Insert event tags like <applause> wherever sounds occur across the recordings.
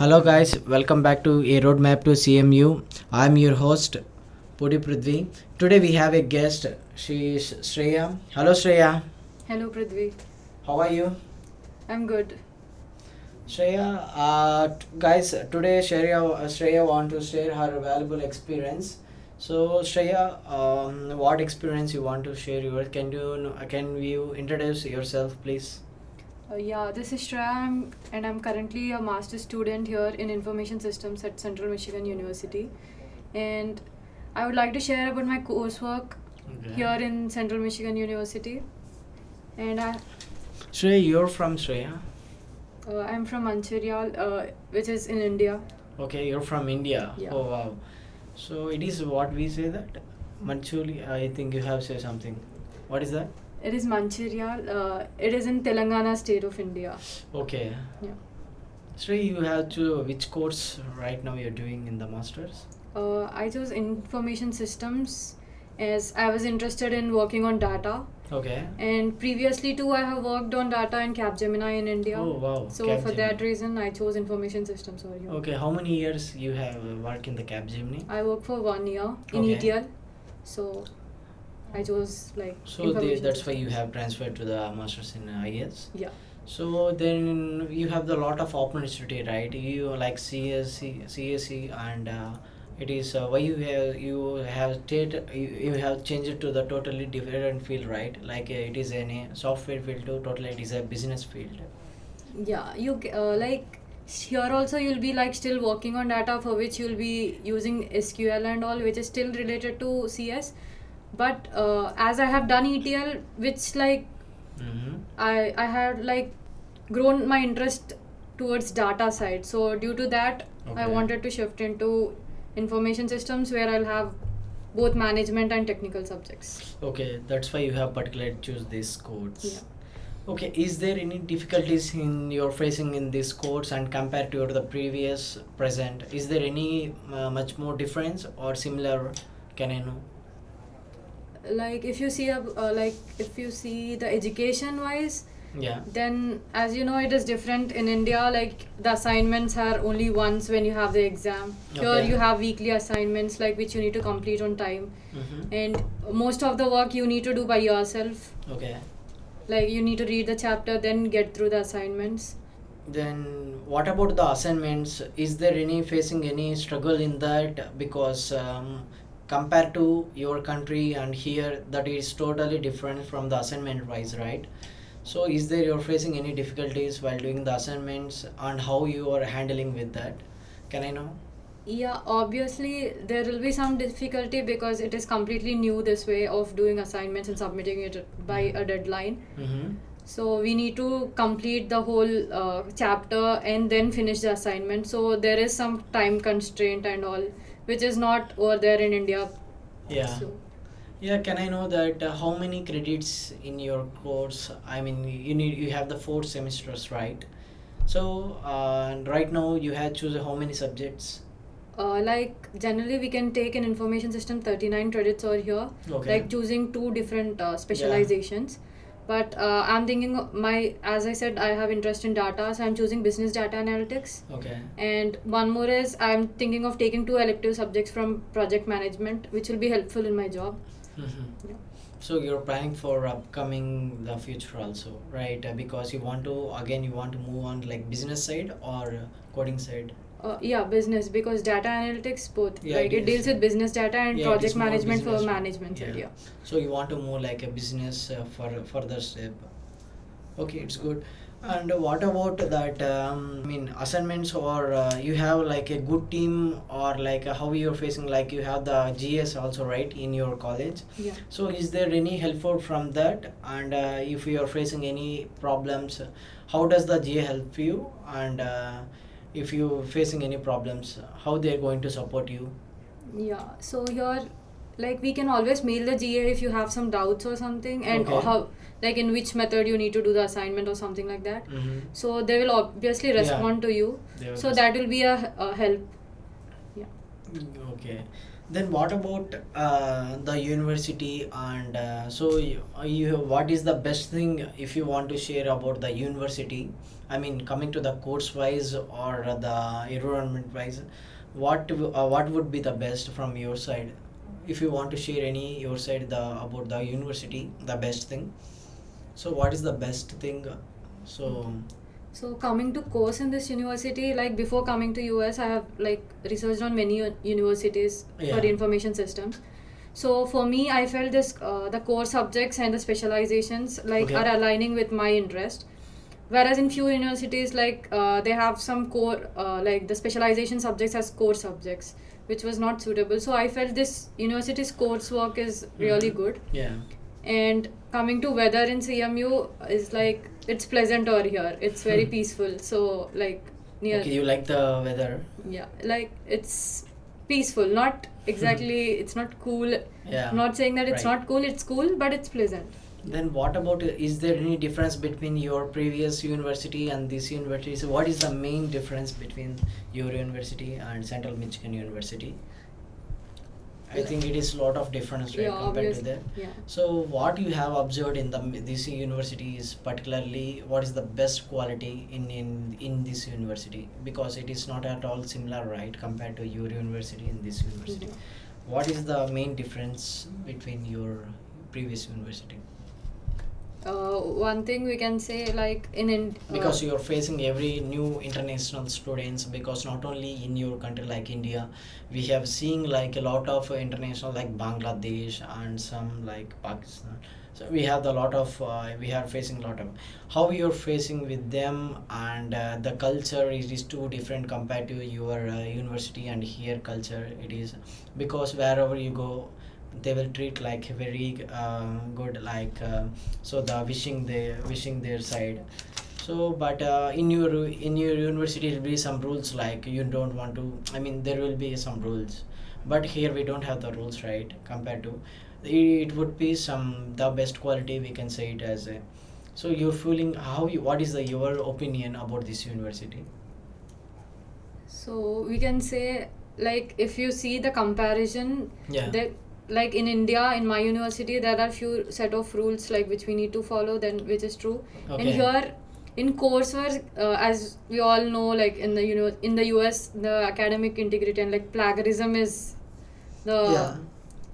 Hello, guys. Welcome back to a roadmap to CMU. I'm your host, Pudi Prudhvi. Today we have a guest. She is Shreya. Hello, Shreya. Hello, Prudhvi. How are you? I'm good. Shreya, uh, t- guys, today Shreya, uh, Shreya want to share her valuable experience. So, Shreya, um, what experience you want to share? Yours? Can you can you introduce yourself, please? Uh, yeah, this is Shreya, I'm, and I'm currently a master's student here in Information Systems at Central Michigan University. And I would like to share about my coursework here in Central Michigan University. And I, Shreya, you're from Shreya. uh, I'm from Mancherial, uh, which is in India. Okay, you're from India. Yeah. Oh wow. So it is what we say that Manchuli. I think you have said something. What is that? It is Mancherial. Uh, it is in Telangana state of India. Okay. Yeah. So you have to which course right now you're doing in the masters? Uh, I chose Information Systems as I was interested in working on data. Okay. And previously too, I have worked on data in Capgemini in India. Oh wow. So for that reason, I chose information systems over here. Okay. How many years you have worked in the Capgemini? I worked for one year in Okay. ETL, so I chose like So information that's why you have transferred to the masters in IS. Yeah. So then you have the lot of opportunity, right? You like CSC, CSC, and uh, it is uh, why you have you have you, you have changed it to the totally different field, right? Like uh, it is in a software field to totally it is a business field. Yeah, you uh, like here also you'll be like still working on data for which you'll be using SQL and all, which is still related to CS. But uh, as I have done ETL, which like Mm-hmm. I I had like grown my interest towards data side. So due to that, I wanted to shift into information systems where I'll have both management and technical subjects. Okay, that's why you have particularly choose these codes. Yeah. Okay, is there any difficulties in you're facing in this course and compared to the previous present? Is there any uh, much more difference or similar? Can I know? Like if you see a uh, like if you see the education wise, Yeah. then as you know it is different in India. Like the assignments are only once when you have the exam. Here you have weekly assignments like which you need to complete on time, Mm-hmm. and most of the work you need to do by yourself. Okay. like you need to read the chapter then get through the assignments Then what about the assignments? Is there any facing any struggle in that? Because um, compared to your country and here, that is totally different from the assignment wise, right? So is there you're facing any difficulties while doing the assignments and how you are handling with that? Can I know? yeah obviously there will be some difficulty because it is completely new this way of doing assignments and submitting it by a deadline Mm-hmm. so we need to complete the whole uh, chapter and then finish the assignment so there is some time constraint and all which is not over there in india Yeah. so Yeah, can I know that uh, how many credits in your course? I mean, you need you have the four semesters, right? So uh, right now you have choose how many subjects? uh, like generally we can take an information system 39 credits over here Okay. like choosing two different uh, specializations but uh, i'm thinking my as i said i have interest in data so i'm choosing business data analytics okay. and one more is i'm thinking of taking two elective subjects from project management which will be helpful in my job Mm-hmm. Yeah. So you're planning for upcoming the future also, right? Uh, because you want to again you want to move on like business side or coding side. Uh, yeah business because data analytics both Yeah, like it it, deals with business data and Yeah, project management for management Yeah. yeah So you want to move like a business uh, for further step. Okay, it's good. And what about that? Um, I mean, assignments or uh, you have like a good team or like uh, how you're facing like you have the GS also right in your college. yeah So is there any help from that? And uh, if you are facing any problems, how does the GA help you? And uh, if you're facing any problems, how they are going to support you? Yeah, so here, like we can always mail the GA if you have some doubts or something, and Okay. how, like in which method you need to do the assignment or something like that. Mm-hmm. So they will obviously Yeah. respond to you. So that will be a, a help. Yeah. Okay. Then what about uh, the university and uh, so you, you what is the best thing if you want to share about the university? I mean, coming to the course wise or the environment wise, what uh, what would be the best from your side? If you want to share any your side the about the university, the best thing. So what is the best thing? So So coming to course in this university, like before coming to US, I have like researched on many universities Yeah. for information systems. So for me, I felt this uh, the core subjects and the specializations like Okay. are aligning with my interest. Whereas in few universities, like uh, they have some core uh, like the specialization subjects as core subjects, which was not suitable. So I felt this university's coursework is really Mhm. good yeah, and coming to weather in CMU is like it's pleasant over here. It's very Hmm. peaceful. So like near okay, you like the weather. yeah, like it's peaceful. Not exactly. It's not cool. Yeah. I'm not saying that it's Right. not cool. It's cool, but it's pleasant. Then what about is there any difference between your previous university and this university? So what is the main difference between your university and Central Michigan University? I think it is a lot of difference right yeah, compared to obviously. Yeah. So what you have observed in the this university is particularly what is the best quality in in in this university because it is not at all similar right compared to your university in this university. Mhm. What is the main difference between your previous university? Uh, one thing we can say like in in uh, because you're facing every new international students because not only in your country like india we have seen like a lot of international like bangladesh and some like pakistan. So we have a lot of uh, we are facing a lot of. How you're facing with them and uh, the culture is, is too different compared to your uh, university and here culture it is. Because wherever you go they will treat like very uh, good like uh, so the wishing they wishing their side. So but uh, in your in your university there will be some rules like you don't want to i mean there will be some rules. But here we don't have the rules right compared to it would be some the best quality we can say it as a so you're feeling how you what is the your opinion about this university? So we can say like if you see the comparison yeah. that like in india in my university there are few set of rules like which we need to follow then which is true. And here in coursework uh, as we all know like in the you know in the us the academic integrity and like plagiarism is the yeah.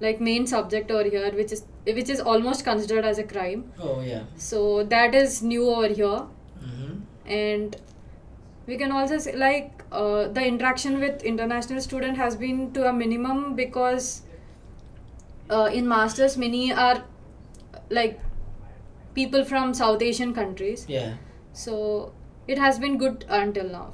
like main subject over here which is which is almost considered as a crime. Oh yeah. So that is new over here. Mm-hmm. and we can also say like uh, the interaction with international student has been to a minimum because uh, in masters many are like people from south asian countries yeah so it has been good until now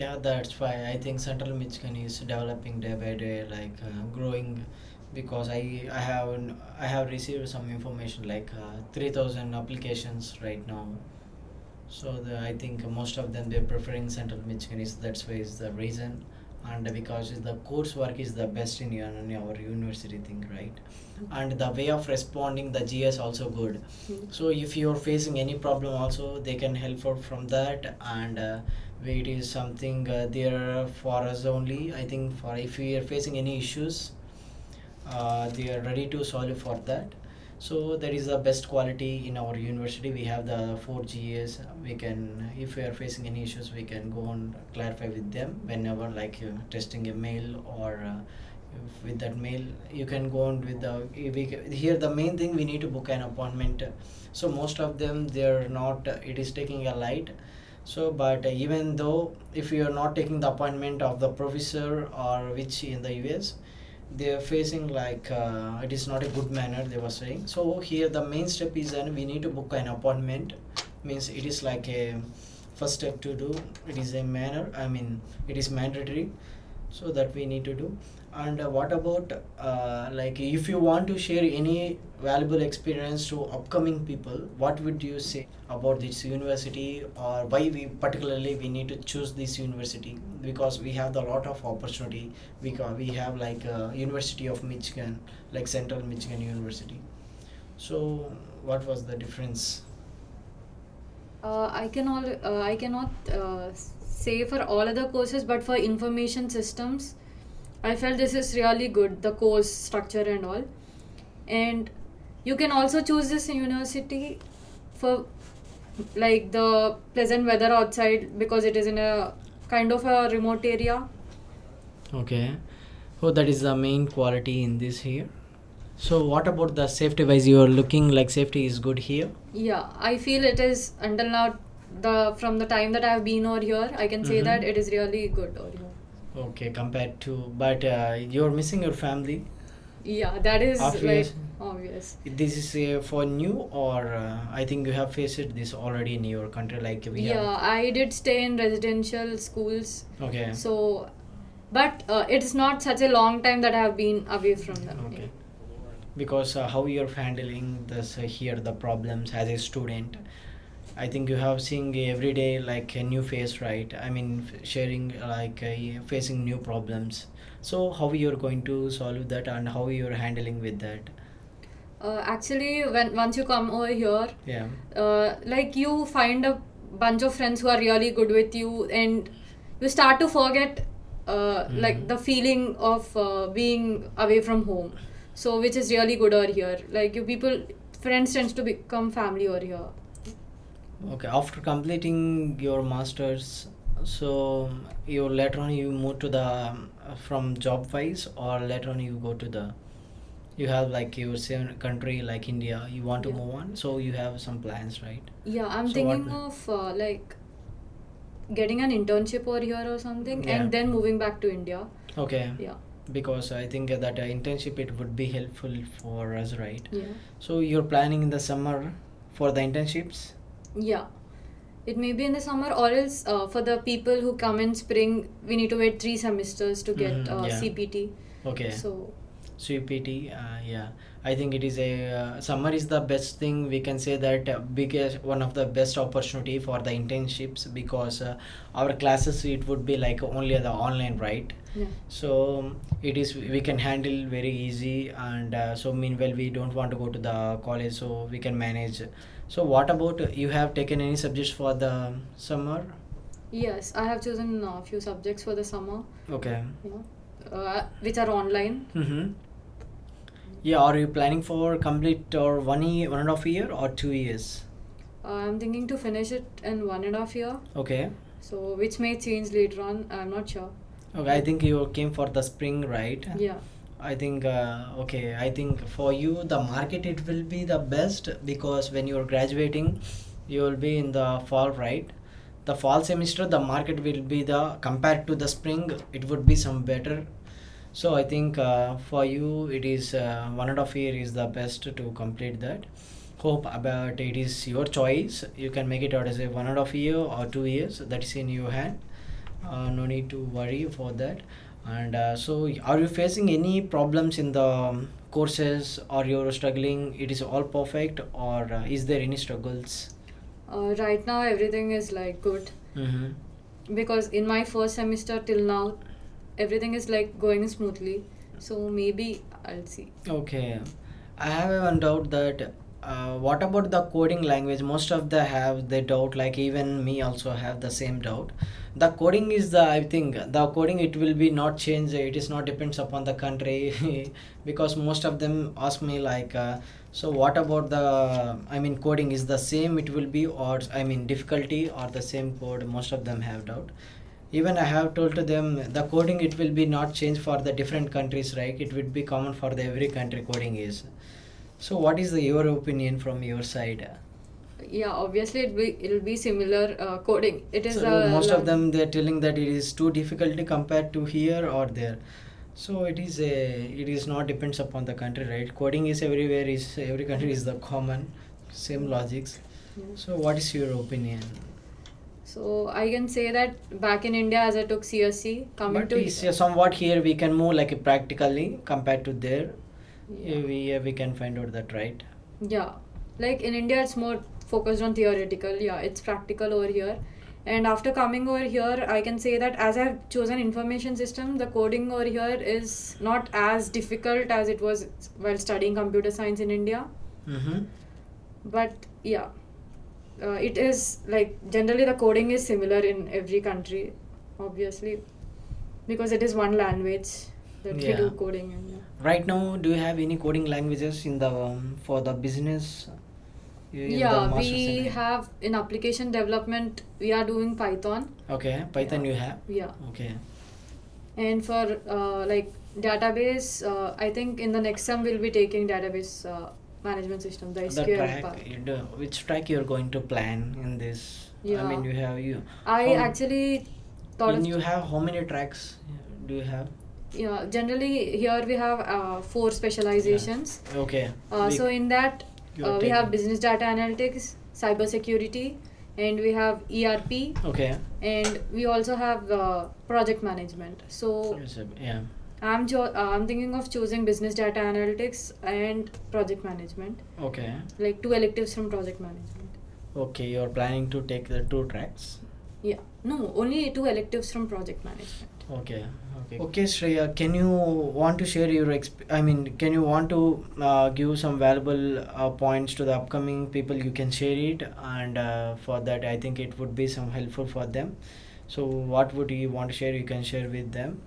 Yeah, that's why I think Central Michigan is developing day by day, like uh, growing. Because I I have I have received some information like uh, three thousand applications right now. So the, I think most of them they're preferring Central Michigan is that's why is the reason, and because the coursework is the best in your in our university thing right, and the way of responding the GS also good. Hmm. So if you're facing any problem also they can help out from that and uh, it is something uh, there for us only. I think for if we are facing any issues, uh, they are ready to solve for that. So that is the best quality in our university. We have the four GAs. We can, if we are facing any issues, we can go and clarify with them whenever, like uh, testing a mail or uh, with that mail, you can go on with the. We, here, the main thing we need to book an appointment. So most of them, they're not. It is taking a light. So, but even though if you are not taking the appointment of the professor or which in the US, they are facing like uh, it is not a good manner they were saying. So here the main step is that we need to book an appointment. Means it is like a first step to do. It is a manner i mean it is mandatory. So that we need to do and uh, what about uh, like if you want to share any valuable experience to upcoming people what would you say about this university? Or why we particularly we need to choose this university? Because we have a lot of opportunity. We ca- we have like uh, university of michigan like central michigan university. So what was the difference? Uh, i can all uh, i cannot say for all other courses but for information systems I felt this is really good, the course structure and all. And you can also choose this university for like the pleasant weather outside because it is in a kind of a remote area. Okay. So that is the main quality in this here. So, what about the safety wise? You are looking like safety is good here. Yeah, I feel it is until now the from the time that I have been over here, I can say Mhm. that it is really good over here. Okay, compared to, but uh, you're missing your family. Yeah, that is Obvious. like obvious. This is uh, for new, or uh, I think you have faced this already in your country. Like we Yeah, I did stay in residential schools. Okay. so but uh, it's not such a long time that I have been away from them. Okay. Because uh, how you're handling this uh, here the problems as a student, I think you have seen every day like a new face, right? I mean, f- sharing like uh, facing new problems. So how you're going to solve that and how you're handling with that? Uh, actually, when once you come over here, Yeah. uh, like you find a bunch of friends who are really good with you, and you start to forget uh, like Mhm. the feeling of uh, being away from home. So which is really good over here. Like you people, friends tends to become family over here. Okay. After completing your masters, so you later on you move to the um, from job wise or later on you go to the you have like your same country like India you want to Yeah. move on so you have some plans right Yeah, I'm So thinking of uh, like getting an internship over here or something, Yeah. and then moving back to India. okay Yeah, because I think that uh, internship it would be helpful for us right yeah, so you're planning in the summer for the internships yeah. It may be in the summer, or else uh, for the people who come in spring, we need to wait three semesters to get Mhm, uh, yeah. CPT. okay So CPT, uh, yeah. I think it is a uh, summer is the best thing we can say that uh, biggest one of the best opportunity for the internships because uh, our classes it would be like only the online right yeah, so it is we can handle very easy and uh, so meanwhile we don't want to go to the college so we can manage so what about you have taken any subjects for the summer yes, I have chosen a few subjects for the summer. okay Yeah, uh, which are online. mm-hmm. yeah are you planning for complete or one year one and a half year or two years Uh, I'm thinking to finish it in one and a half year. okay So which may change later on. I'm not sure. okay i think you came for the spring right Yeah. I think uh, okay. I think for you the market it will be the best because when you're graduating, you will be in the fall, right? The fall semester the market will be the compared to the spring it would be some better. So I think uh, for you it is uh, one and a half year is the best to complete that. Hope about it is your choice. You can make it out as a one and a half year or two years. That is in your hand. Uh, no need to worry for that and uh, so are you facing any problems in the um, courses? Or you're struggling? It is all perfect? Or uh, is there any struggles? Uh, right now everything is like good. mm-hmm. because in my first semester till now everything is like going smoothly. So maybe i'll see. Okay. I have one doubt that uh, what about the coding language? Most of the have the doubt like even me also have the same doubt the coding is the i think the coding it will be not change it is not depends upon the country <laughs> because most of them ask me like uh, so what about the i mean coding is the same it will be or i mean difficulty or the same code? Most of them have doubt. Even i have told to them the coding it will be not change for the different countries right? It would be common for the every country coding is. So what is the, your opinion from your side yeah obviously it be it'll be similar uh, coding. It is so most of them they're telling that it is too difficult compared to here or there. So it is a it is not depends upon the country right? Coding is everywhere is every country is the common same logics. Yeah. so what is your opinion? So i can say that back in india as i took csc coming but to is uh, somewhat here we can move like practically compared to there. Yeah. we uh, we can find out that right? Yeah. Like in india it's more focused on theoretical yeah it's practical over here and after coming over here i can say that as i've chosen information system the coding over here is not as difficult as it was while studying computer science in india mm-hmm. but yeah uh, it is like generally the coding is similar in every country obviously because it is one language that we Yeah. do coding and yeah. Right now, do you have any coding languages in the um, for the business? Yeah, we have in application development we are doing Python. Okay, Python Yeah. you have. Yeah, Okay. and for uh, like database, uh, I think in the next sem we'll be taking database uh, management system, the The SQL track, part. do, which track you're going to plan in this? yeah. I mean, you have you. I how- actually thought of you have how many tracks do you have? yeah. Generally, here we have uh, four specializations. Okay. Uh, we- so in that uh, we have business data analytics, cyber security, and we have ERP, Okay. and we also have uh, project management. So yeah. I'm cho- uh, I'm thinking of choosing business data analytics and project management, Okay. like two electives from project management. Okay, you're planning to take the two tracks. Yeah, no, only two electives from project management. Okay. Okay. Okay, Shreya, can you want to share your exp- I mean, can you want to uh, give some valuable uh, points to the upcoming people? You can share it, and uh, for that, I think it would be some helpful for them. So, what would you want to share? You can share with them.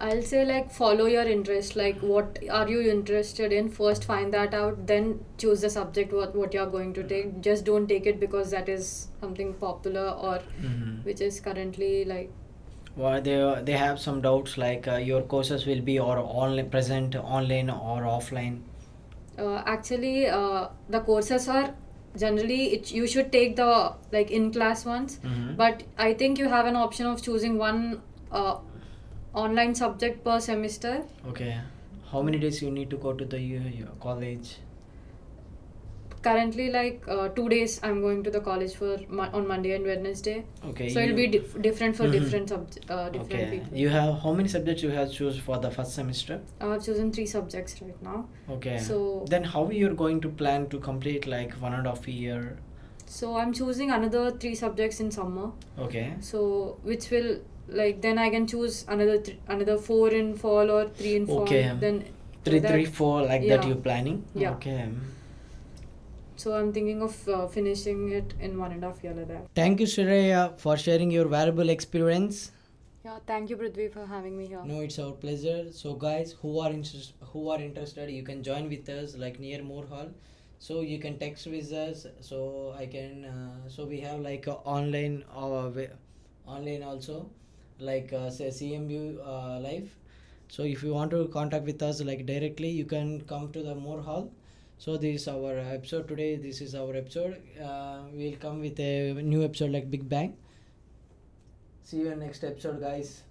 I'll say like follow your interest. Like what are you interested in? First find that out, then choose the subject what what you're going to take. Just don't take it because that is something popular or Mm-hmm. which is currently like Well, they they have some doubts like uh, your courses will be or online present online or offline. uh, actually uh, the courses are generally it, you should take the like in class ones Mhm. but i think you have an option of choosing one uh, online subject per semester Okay. How many days you need to go to the uh, college? Currently like uh, two days i'm going to the college for mo- on monday and wednesday Okay. so it'll be dif- different for Mhm. different subject uh, different Okay. people You have how many subjects you have choose for the first semester? i've chosen three subjects right now Okay. So- then how you're going to plan to complete like one and a half year? so i'm choosing another three subjects in summer Okay. so which will like then i can choose another th- another four in fall or three in fall Okay. then Three, that- three, four, like that you're planning? Yeah. Okay. So i'm thinking of uh, finishing it in one and a half year like that Thank you, Shreya, for sharing your valuable experience. yeah thank you prudhvi for having me here No, it's our pleasure. So, guys, who are interest, who are interested, you can join with us like near Moore Hall. So you can text with us. So I can. Uh, so we have like a online uh, online also, like uh, say CMU uh, live. So if you want to contact with us like directly, you can come to the Moore Hall. So this is our episode today. This is our episode. Uh, we'll come with a new episode like Big Bang. See you in next episode, guys.